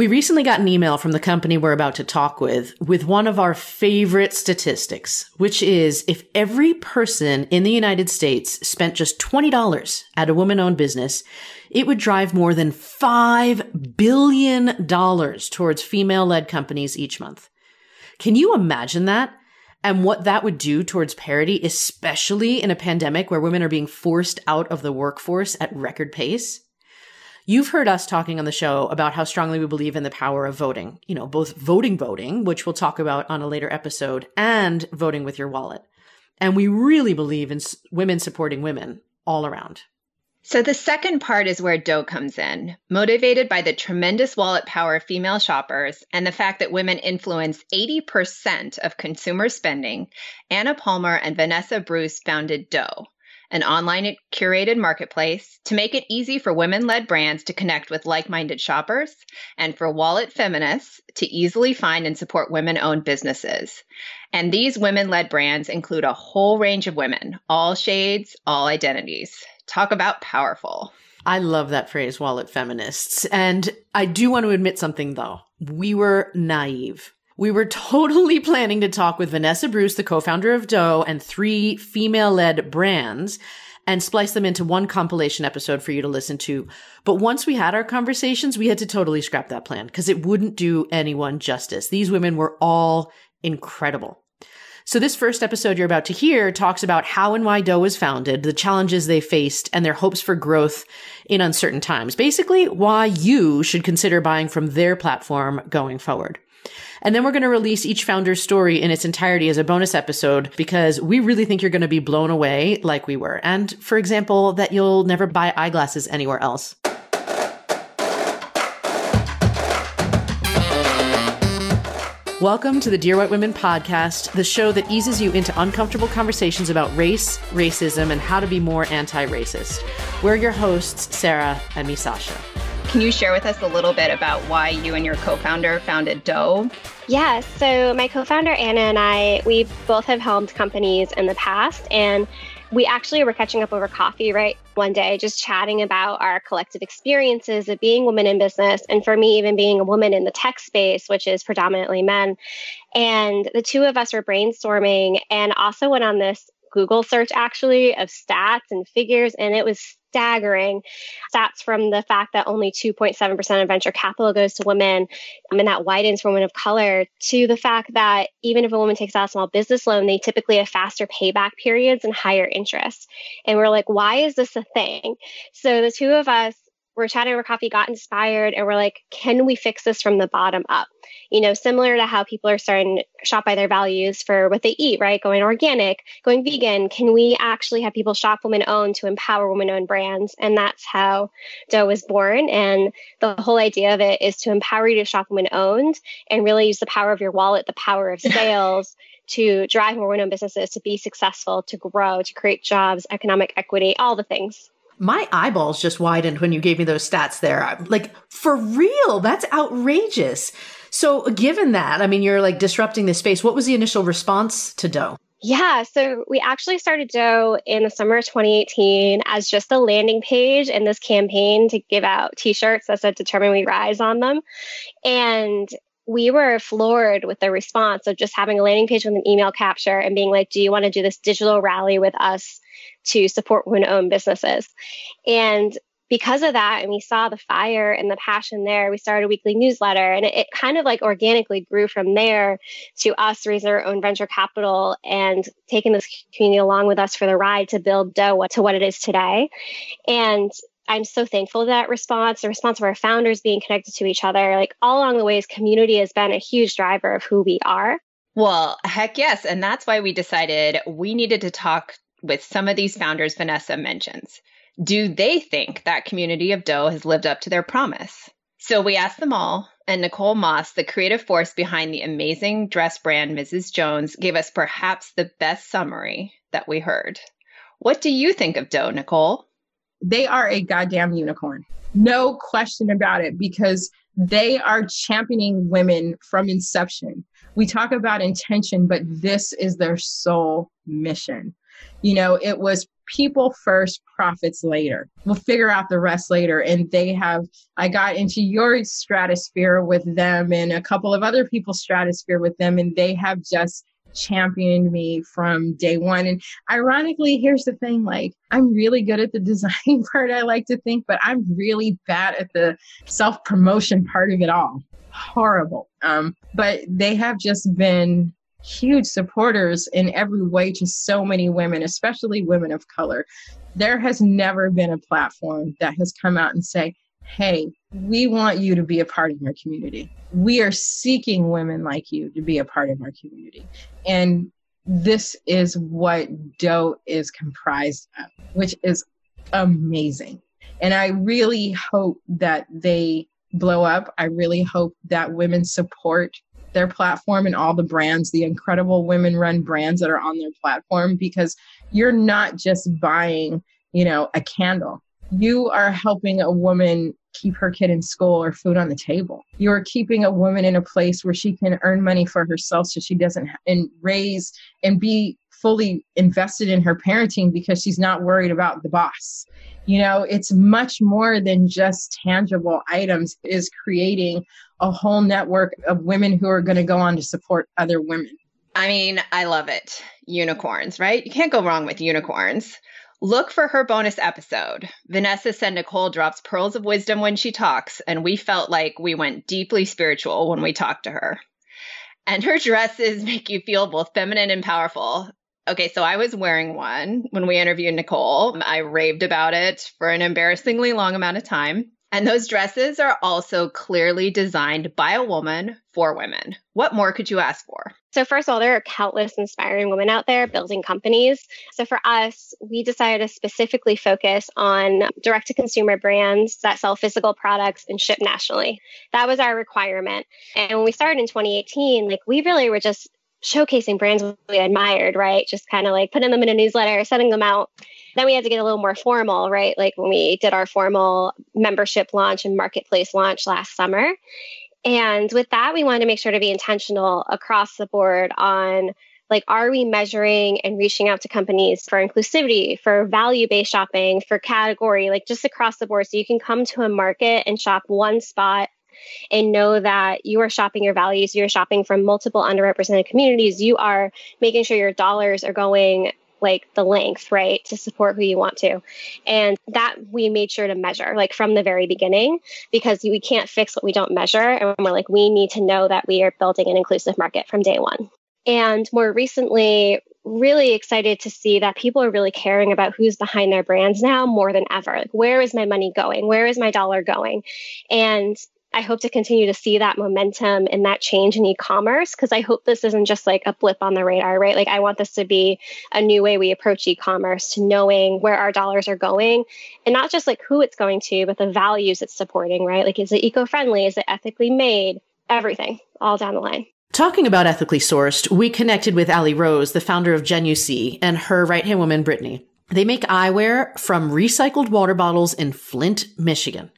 We recently got an email from the company we're about to talk with with one of our favorite statistics, which is if every person in the United States spent just $20 at a woman owned business, it would drive more than $5 billion towards female led companies each month. Can you imagine that? And what that would do towards parity, especially in a pandemic where women are being forced out of the workforce at record pace? You've heard us talking on the show about how strongly we believe in the power of voting, you know, both voting voting, which we'll talk about on a later episode, and voting with your wallet. And we really believe in women supporting women all around. So, the second part is where Dough comes in. Motivated by the tremendous wallet power of female shoppers and the fact that women influence 80% of consumer spending, Anna Palmer and Vanessa Bruce founded Dough, an online curated marketplace to make it easy for women led brands to connect with like minded shoppers and for wallet feminists to easily find and support women owned businesses. And these women led brands include a whole range of women, all shades, all identities. Talk about powerful. I love that phrase, wallet feminists. And I do want to admit something though. We were naive. We were totally planning to talk with Vanessa Bruce, the co-founder of Dough and three female-led brands and splice them into one compilation episode for you to listen to. But once we had our conversations, we had to totally scrap that plan because it wouldn't do anyone justice. These women were all incredible. So this first episode you're about to hear talks about how and why Dough was founded, the challenges they faced, and their hopes for growth in uncertain times. Basically, why you should consider buying from their platform going forward. And then we're going to release each founder's story in its entirety as a bonus episode because we really think you're going to be blown away like we were. And for example, that you'll never buy eyeglasses anywhere else. Welcome to the Dear White Women podcast, the show that eases you into uncomfortable conversations about race, racism, and how to be more anti racist. We're your hosts, Sarah and me, Sasha. Can you share with us a little bit about why you and your co-founder founded Dough? Yeah, so my co-founder Anna and I, we both have helmed companies in the past and we actually were catching up over coffee right one day just chatting about our collective experiences of being women in business and for me even being a woman in the tech space which is predominantly men and the two of us were brainstorming and also went on this Google search actually of stats and figures, and it was staggering stats from the fact that only 2.7% of venture capital goes to women, um, and that widens for women of color, to the fact that even if a woman takes out a small business loan, they typically have faster payback periods and higher interest. And we're like, why is this a thing? So the two of us we're chatting over coffee, got inspired, and we're like, can we fix this from the bottom up? You know, similar to how people are starting to shop by their values for what they eat, right? Going organic, going vegan. Can we actually have people shop women owned to empower women owned brands? And that's how Dough was born. And the whole idea of it is to empower you to shop women owned and really use the power of your wallet, the power of sales. to drive more women owned businesses to be successful, to grow, to create jobs, economic equity, all the things my eyeballs just widened when you gave me those stats there. I'm like, for real, that's outrageous. So, given that, I mean, you're like disrupting the space. What was the initial response to Dough? Yeah, so we actually started Dough in the summer of 2018 as just a landing page in this campaign to give out t shirts that said Determine We Rise on them. And we were floored with the response of just having a landing page with an email capture and being like, Do you want to do this digital rally with us to support women owned businesses. And because of that, and we saw the fire and the passion there, we started a weekly newsletter and it, it, kind of like organically grew from there to us raising our own venture capital and taking this community along with us for the ride to build Dough to what it is today. And I'm so thankful that response, the response of our founders being connected to each other. Like all along the ways, community has been a huge driver of who we are. Well, heck yes. And that's why we decided we needed to talk with some of these founders Vanessa mentions. Do they think that community of Dough has lived up to their promise? So we asked them all, and Nicole Moss, the creative force behind the amazing dress brand Mrs. Jones, gave us perhaps the best summary that we heard. What do you think of Dough, Nicole? They are a goddamn unicorn. No question about it, because they are championing women from inception. We talk about intention, but this is their sole mission. You know, it was people first, profits later. We'll figure out the rest later. And they have, I got into your stratosphere with them and a couple of other people's stratosphere with them, and they have just championed me from day one. And ironically, here's the thing like, I'm really good at the design part, I like to think, but I'm really bad at the self promotion part of it all. Horrible. Um, but they have just been huge supporters in every way to so many women, especially women of color. There has never been a platform that has come out and say, hey, we want you to be a part of our community. We are seeking women like you to be a part of our community. And this is what Dough is comprised of, which is amazing. And I really hope that they blow up. I really hope that women support their platform and all the brands, the incredible women run brands that are on their platform, because you're not just buying, you know, a candle. You are helping a woman keep her kid in school or food on the table. You're keeping a woman in a place where she can earn money for herself so she doesn't and raise and be fully invested in her parenting because she's not worried about the boss. You know, it's much more than just tangible items, it is creating a whole network of women who are going to go on to support other women. I mean, I love it. Unicorns, right? You can't go wrong with unicorns. Look for her bonus episode. Vanessa said Nicole drops pearls of wisdom when she talks, and we felt like we went deeply spiritual when we talked to her. And her dresses make you feel both feminine and powerful. Okay, so I was wearing one when we interviewed Nicole. I raved about it for an embarrassingly long amount of time. And those dresses are also clearly designed by a woman for women. What more could you ask for? So, first of all, there are countless inspiring women out there building companies. So, for us, we decided to specifically focus on direct to consumer brands that sell physical products and ship nationally. That was our requirement. And when we started in 2018, like we really were just showcasing brands we admired, right? Just kind of like putting them in a newsletter, sending them out. Then we had to get a little more formal, right? Like when we did our formal membership launch and marketplace launch last summer. And with that, we wanted to make sure to be intentional across the board on like, are we measuring and reaching out to companies for inclusivity, for value based shopping, for category, like just across the board? So you can come to a market and shop one spot and know that you are shopping your values, you're shopping from multiple underrepresented communities, you are making sure your dollars are going like the length, right, to support who you want to. And that we made sure to measure like from the very beginning because we can't fix what we don't measure. And we're like, we need to know that we are building an inclusive market from day one. And more recently, really excited to see that people are really caring about who's behind their brands now more than ever. Like, where is my money going? Where is my dollar going? And I hope to continue to see that momentum and that change in e-commerce because I hope this isn't just like a blip on the radar, right? Like I want this to be a new way we approach e-commerce to knowing where our dollars are going and not just like who it's going to, but the values it's supporting, right? Like is it eco-friendly? Is it ethically made? Everything all down the line. Talking about ethically sourced, we connected with Ali Rose, the founder of Genusee, and her right hand woman, Brittany. They make eyewear from recycled water bottles in Flint, Michigan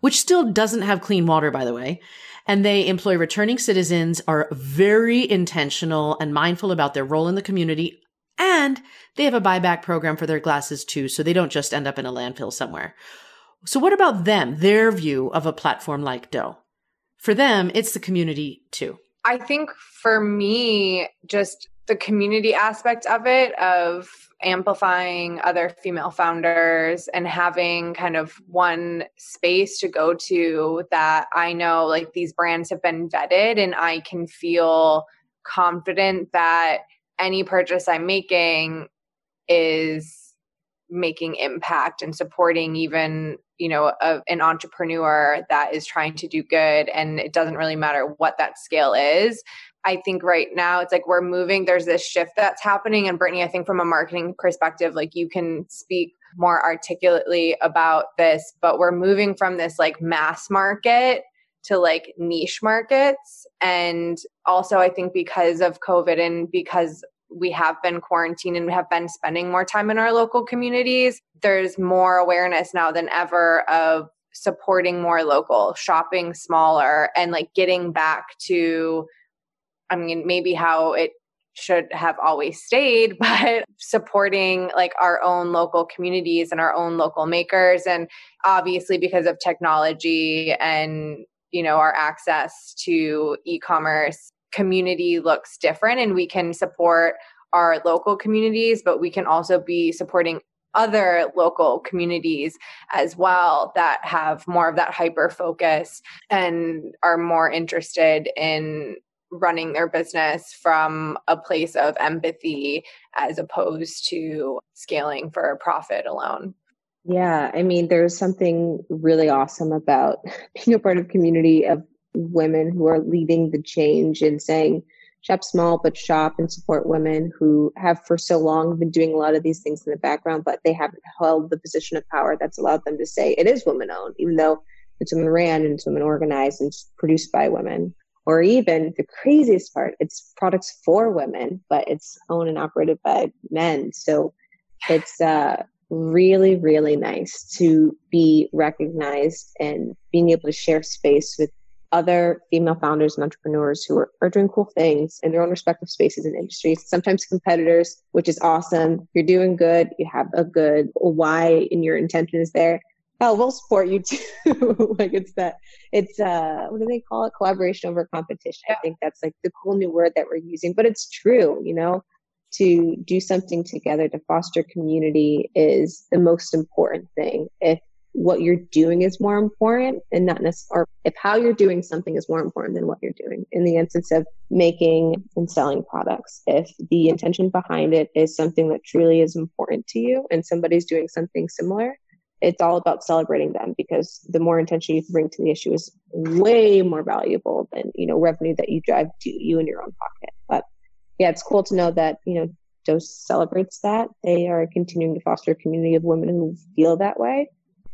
which still doesn't have clean water, by the way. And they employ returning citizens, are very intentional and mindful about their role in the community. And they have a buyback program for their glasses too, so they don't just end up in a landfill somewhere. So what about them, their view of a platform like Dough? For them, it's the community too. I think for me, just the community aspect of it, of amplifying other female founders and having kind of one space to go to that I know like these brands have been vetted and I can feel confident that any purchase I'm making is making impact and supporting even you know a, an entrepreneur that is trying to do good and it doesn't really matter what that scale is I think right now it's like we're moving. There's this shift that's happening. And Brittany, I think from a marketing perspective, like you can speak more articulately about this, but we're moving from this like mass market to like niche markets. And also, I think because of COVID and because we have been quarantined and we have been spending more time in our local communities, there's more awareness now than ever of supporting more local, shopping smaller, and like getting back to I mean, maybe how it should have always stayed, but supporting like our own local communities and our own local makers. And obviously, because of technology and you know our access to e-commerce community looks different and we can support our local communities but we can also be supporting other local communities as well that have more of that hyper focus and are more interested in running their business from a place of empathy as opposed to scaling for a profit alone. Yeah, I mean, there's something really awesome about being a part of community of women who are leading the change and saying, shop small, but shop and support women who have for so long been doing a lot of these things in the background, but they haven't held the position of power that's allowed them to say it is women owned, even though it's women ran and it's women organized and produced by women. Or even the craziest part, it's products for women, but it's owned and operated by men. So it's uh, really, really nice to be recognized and being able to share space with other female founders and entrepreneurs who are, are doing cool things in their own respective spaces and industries, sometimes competitors, which is awesome. You're doing good, you have a good why and your intention is there. Oh, we'll support you too. like it's that it's uh what do they call it? Collaboration over competition. I think that's like the cool new word that we're using, but it's true, you know to do something together to foster community is the most important thing. If what you're doing is more important and not necessarily, or if how you're doing something is more important than what you're doing in the instance of making and selling products. If the intention behind it is something that truly is important to you and somebody's doing something similar, it's all about celebrating them because the more intention you bring to the issue is way more valuable than, you know, revenue that you drive to you in your own pocket. But yeah, it's cool to know that, you know, Dough's celebrates that. They are continuing to foster a community of women who feel that way.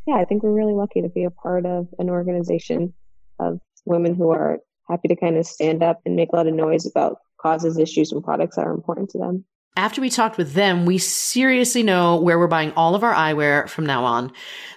Yeah, I think we're really lucky to be a part of an organization of women who are happy to kind of stand up and make a lot of noise about causes, issues, and products that are important to them. After we talked with them, we seriously know where we're buying all of our eyewear from now on.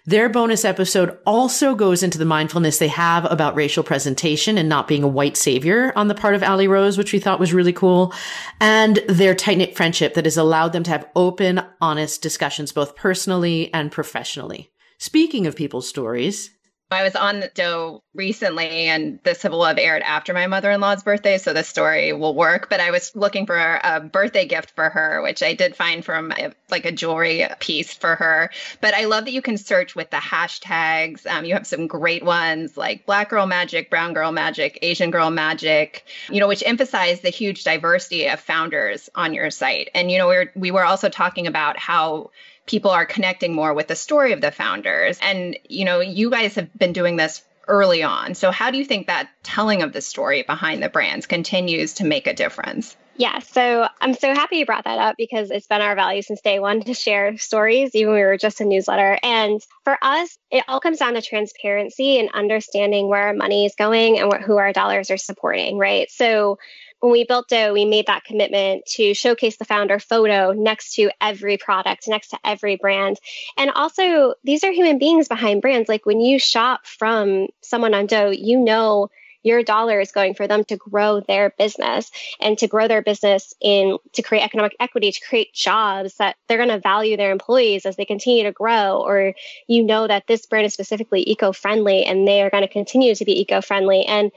Their bonus episode also goes into the mindfulness they have about racial presentation and not being a white savior on the part of Ali Rose, which we thought was really cool, and their tight knit friendship that has allowed them to have open, honest discussions both personally and professionally. Speaking of people's stories, I was on the Dough recently, and this will have aired after my mother in law's birthday, so the story will work. But I was looking for a birthday gift for her, which I did find from a, like a jewelry piece for her. But I love that you can search with the hashtags. Um, you have some great ones like Black Girl Magic, Brown Girl Magic, Asian Girl Magic, you know, which emphasize the huge diversity of founders on your site. And you know, we were we were also talking about how people are connecting more with the story of the founders. And, you know, you guys have been doing this early on. So, how do you think that telling of the story behind the brands continues to make a difference? Yeah, so I'm so happy you brought that up because it's been our value since day one to share stories, even we were just a newsletter. And for us, it all comes down to transparency and understanding where our money is going and what, who our dollars are supporting, right? So when we built Dough, we made that commitment to showcase the founder photo next to every product, next to every brand. And also, these are human beings behind brands. Like when you shop from someone on Dough, you know your dollar is going for them to grow their business and to grow their business in to create economic equity to create jobs that they're going to value their employees as they continue to grow or you know that this brand is specifically eco-friendly and they are going to continue to be eco-friendly and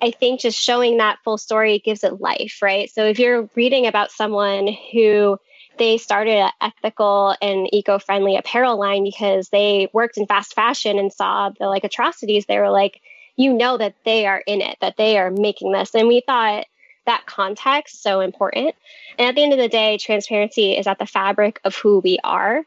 I think just showing that full story gives it life, right? So if you're reading about someone who they started an ethical and eco-friendly apparel line because they worked in fast fashion and saw the like atrocities, they were like, you know that they are in it, that they are making this. And we thought that context so important. And at the end of the day, transparency is at the fabric of who we are.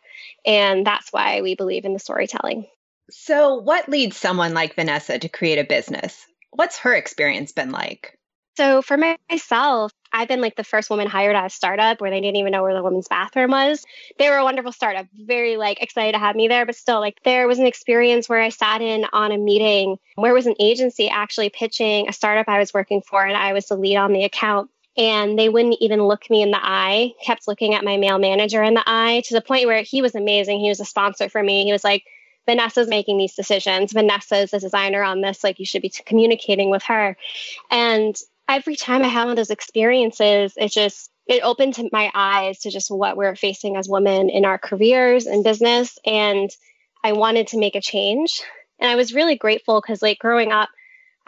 And that's why we believe in the storytelling. So, what leads someone like Vanessa to create a business? What's her experience been like? So for myself, I've been like the first woman hired at a startup where they didn't even know where the women's bathroom was. They were a wonderful startup, very like excited to have me there, but still like there was an experience where I sat in on a meeting where was an agency actually pitching a startup I was working for and I was the lead on the account. And they wouldn't even look me in the eye, kept looking at my male manager in the eye to the point where he was amazing. He was a sponsor for me. He was like, Vanessa's making these decisions. Vanessa is a designer on this. Like you should be communicating with her. And every time I have one of those experiences, it just it opened my eyes to just what we're facing as women in our careers and business. And I wanted to make a change. And I was really grateful because, like, growing up,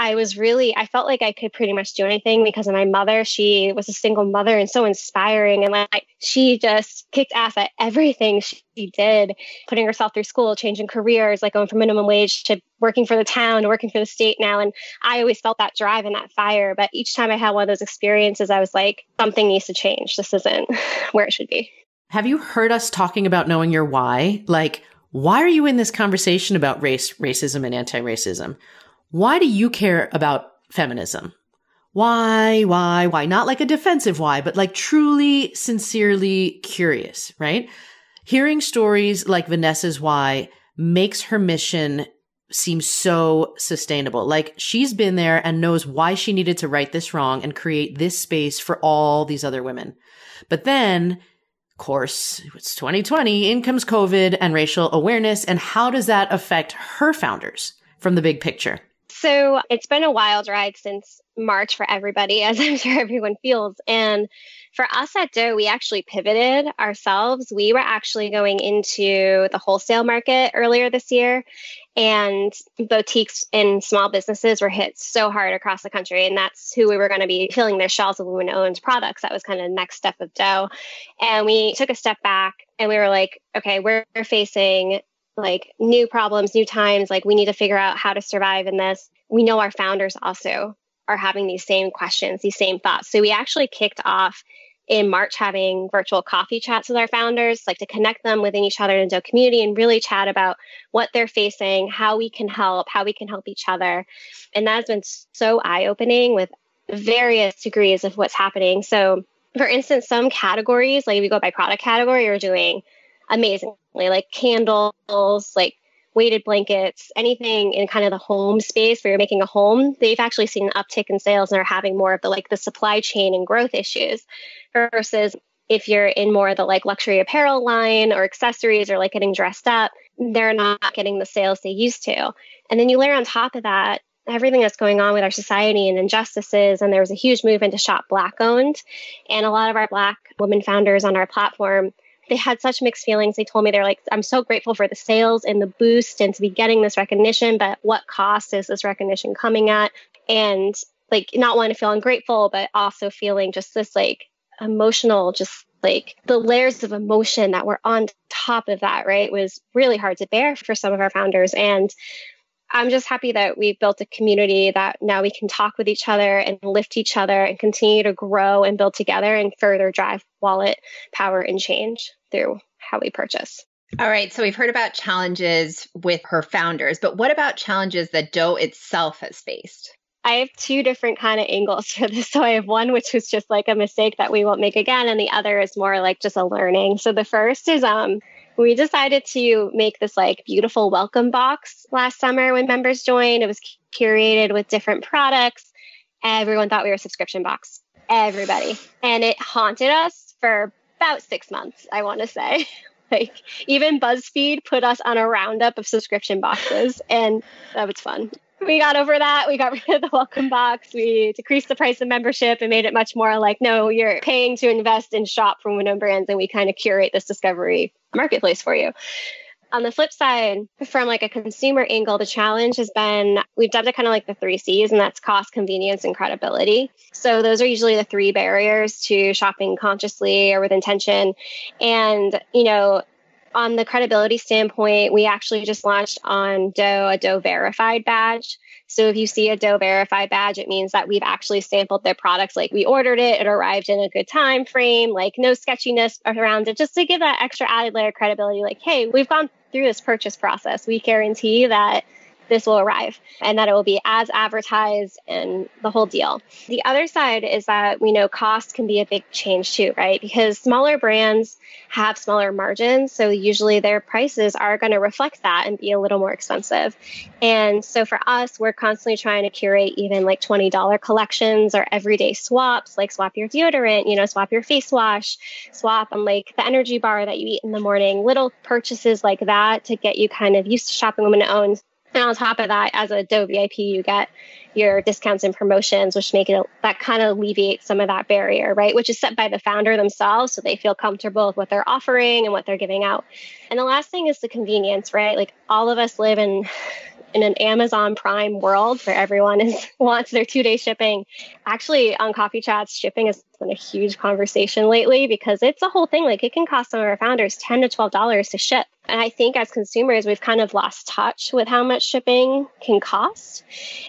I was really, I felt like I could pretty much do anything because of my mother. She was a single mother and so inspiring. And like, she just kicked ass at everything she did, putting herself through school, changing careers, like going from minimum wage to working for the town, working for the state now. And I always felt that drive and that fire. But each time I had one of those experiences, I was like, something needs to change. This isn't where it should be. Have you heard us talking about knowing your why? Like, why are you in this conversation about race, racism, and anti racism? Why do you care about feminism? Why, why, why? Not like a defensive why, but like truly, sincerely curious, right? Hearing stories like Vanessa's why makes her mission seem so sustainable. Like she's been there and knows why she needed to right this wrong and create this space for all these other women. But then, of course, it's 2020, in comes COVID and racial awareness. And how does that affect her founders from the big picture? So it's been a wild ride since March for everybody, as I'm sure everyone feels. And for us at Dough, we actually pivoted ourselves. We were actually going into the wholesale market earlier this year, and boutiques and small businesses were hit so hard across the country. And that's who we were going to be filling their shelves with women owned products. That was kind of the next step of Dough. And we took a step back and we were like, okay, we're facing like new problems, new times. Like we need to figure out how to survive in this. We know our founders also are having these same questions, these same thoughts. So we actually kicked off in March having virtual coffee chats with our founders, like to connect them within each other in the community and really chat about what they're facing, how we can help, how we can help each other. And that has been so eye opening with various degrees of what's happening. So, for instance, some categories, like if you go by product category, are doing amazingly, like candles, like weighted blankets, anything in kind of the home space where you're making a home, they've actually seen an uptick in sales and are having more of the like the supply chain and growth issues versus if you're in more of the like luxury apparel line or accessories or like getting dressed up, they're not getting the sales they used to. And then you layer on top of that everything that's going on with our society and injustices. And there was a huge movement to shop Black owned. And a lot of our Black women founders on our platform they had such mixed feelings. They told me they're like, I'm so grateful for the sales and the boost and to be getting this recognition, but what cost is this recognition coming at? And like not wanting to feel ungrateful, but also feeling just this like emotional, just like the layers of emotion that were on top of that, right, was really hard to bear for some of our founders. And I'm just happy that we've built a community that now we can talk with each other and lift each other and continue to grow and build together and further drive wallet power and change through how we purchase. All right, so we've heard about challenges with her founders, but what about challenges that Dough itself has faced? I have two different kind of angles for this. So I have one which was just like a mistake that we won't make again, and the other is more like just a learning. So the first is um we decided to make this like beautiful welcome box last summer when members joined. It was curated with different products. Everyone thought we were a subscription box. Everybody. And it haunted us for about six months, I want to say. like even BuzzFeed put us on a roundup of subscription boxes, and that was fun. We got over that. We got rid of the welcome box. We decreased the price of membership and made it much more like, no, you're paying to invest and shop from Winona brands, and we kind of curate this discovery marketplace for you. On the flip side, from like a consumer angle, the challenge has been we've dubbed it kind of like the three C's, and that's cost, convenience, and credibility. So those are usually the three barriers to shopping consciously or with intention. And, you know, on the credibility standpoint, we actually just launched on Dough a Dough verified badge. So if you see a Dough verified badge, it means that we've actually sampled their products like we ordered it, it arrived in a good time frame, like no sketchiness around it, just to give that extra added layer of credibility. Like, hey, we've gone through this purchase process. We guarantee that this will arrive and that it will be as advertised and the whole deal. The other side is that we know cost can be a big change too, right? Because smaller brands have smaller margins. So usually their prices are going to reflect that and be a little more expensive. And so for us, we're constantly trying to curate even like $20 collections or everyday swaps, like swap your deodorant, you know, swap your face wash, swap on like the energy bar that you eat in the morning, little purchases like that to get you kind of used to shopping women owned And on top of that, as a Dough VIP, you get your discounts and promotions, which make it that kind of alleviates some of that barrier, right? Which is set by the founder themselves, so they feel comfortable with what they're offering and what they're giving out. And the last thing is the convenience, right? Like all of us live in in an Amazon Prime world where everyone is wants their two day shipping. Actually, on Coffee Chats, shipping has been a huge conversation lately because it's a whole thing. Like it can cost some of our founders ten to twelve dollars to ship. And I think as consumers, we've kind of lost touch with how much shipping can cost.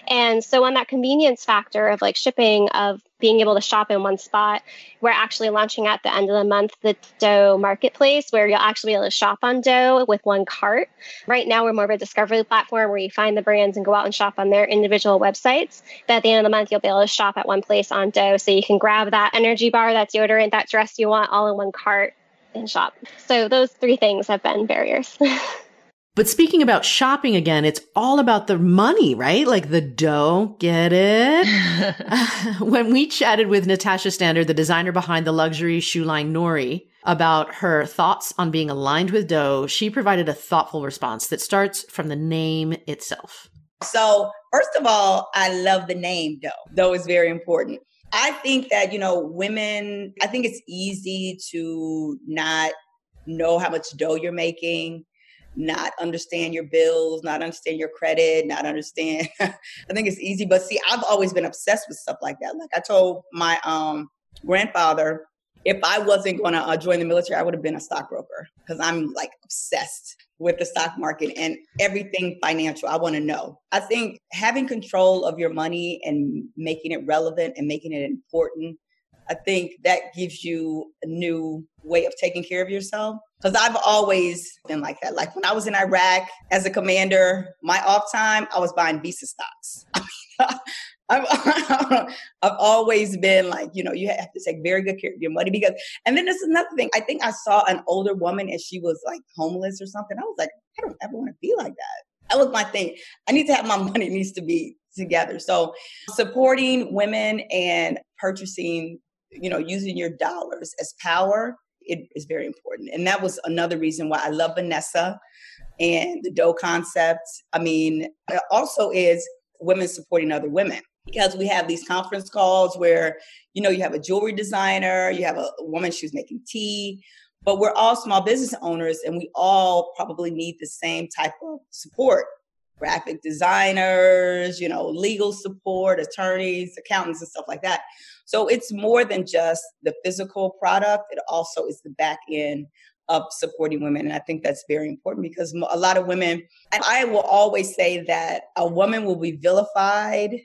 And so on that convenience factor of like shipping of being able to shop in one spot. We're actually launching at the end of the month the Dough Marketplace, where you'll actually be able to shop on Dough with one cart. Right now, we're more of a discovery platform where you find the brands and go out and shop on their individual websites. But at the end of the month, you'll be able to shop at one place on Dough. So you can grab that energy bar, that deodorant, that dress you want all in one cart and shop. So those three things have been barriers. But speaking about shopping again, it's all about the money, right? Like the dough. Get it? when we chatted with Natasha Standard, the designer behind the luxury shoe line Nori, about her thoughts on being aligned with dough, she provided a thoughtful response that starts from the name itself. So, first of all, I love the name dough. Dough is very important. I think that, you know, women, I think it's easy to not know how much dough you're making not understand your bills, not understand your credit, not understand. I think it's easy, but see, I've always been obsessed with stuff like that. Like I told my um, grandfather, if I wasn't going to uh, join the military, I would have been a stockbroker because I'm like obsessed with the stock market and everything financial. I want to know. I think having control of your money and making it relevant and making it important I think that gives you a new way of taking care of yourself. Because I've always been like that. Like when I was in Iraq as a commander, my off time, I was buying Visa stocks. I've, I've always been like, you know, you have to take very good care of your money because, and then there's another thing. I think I saw an older woman and she was like homeless or something. I was like, I don't ever want to be like that. That was my thing. I need to have my money needs to be together. So supporting women and purchasing you know, using your dollars as power, it is very important. And that was another reason why I love Vanessa and the dough concept. I mean, also is women supporting other women because we have these conference calls where, you know, you have a jewelry designer, you have a woman who's making tea, but we're all small business owners and we all probably need the same type of support graphic designers, you know, legal support, attorneys, accountants, and stuff like that. So it's more than just the physical product, it also is the back end of supporting women. And I think that's very important because a lot of women, and I will always say that a woman will be vilified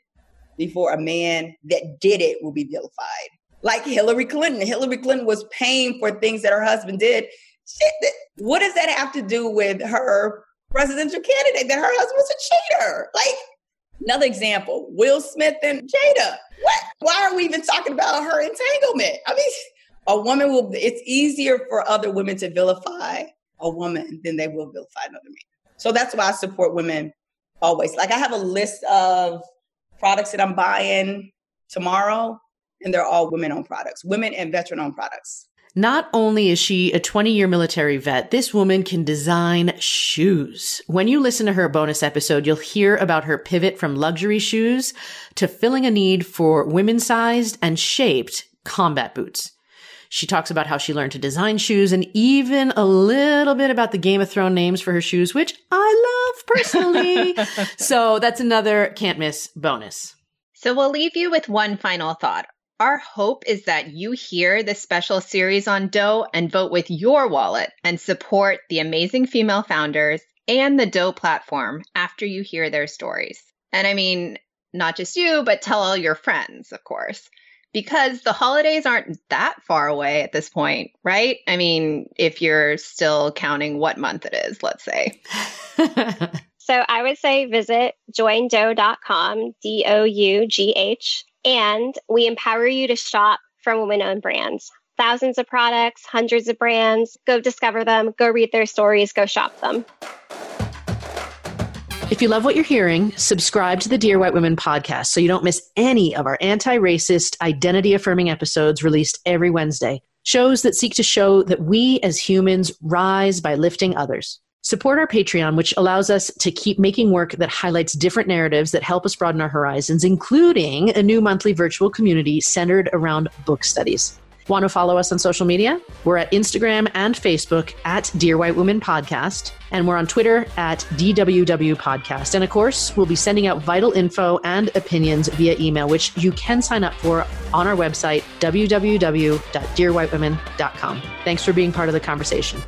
before a man that did it will be vilified. Like Hillary Clinton. Hillary Clinton was paying for things that her husband did. Shit, what does that have to do with her presidential candidate that her husband was a cheater. Like another example, Will Smith and Jada. What? Why are we even talking about her entanglement? I mean, a woman will. It's easier for other women to vilify a woman than they will vilify another man. So that's why I support women always. Like I have a list of products that I'm buying tomorrow, and they're all women-owned products, women and veteran-owned products. Not only is she a 20 year military vet, this woman can design shoes. When you listen to her bonus episode, you'll hear about her pivot from luxury shoes to filling a need for women sized and shaped combat boots. She talks about how she learned to design shoes and even a little bit about the Game of Thrones names for her shoes, which I love personally. so that's another can't miss bonus. So we'll leave you with one final thought. Our hope is that you hear this special series on Dough and vote with your wallet and support the amazing female founders and the Dough platform after you hear their stories. And I mean, not just you, but tell all your friends, of course, because the holidays aren't that far away at this point, right? I mean, if you're still counting what month it is, let's say. so I would say visit joindough.com, D O U G H and we empower you to shop from women owned brands. Thousands of products, hundreds of brands. Go discover them, go read their stories, go shop them. If you love what you're hearing, subscribe to the Dear White Women podcast so you don't miss any of our anti racist, identity affirming episodes released every Wednesday. Shows that seek to show that we as humans rise by lifting others. Support our Patreon, which allows us to keep making work that highlights different narratives that help us broaden our horizons, including a new monthly virtual community centered around book studies. Want to follow us on social media? We're at Instagram and Facebook at Dear White Women Podcast, and we're on Twitter at DWW Podcast. And of course, we'll be sending out vital info and opinions via email, which you can sign up for on our website, www.dearwhitewomen.com. Thanks for being part of the conversation.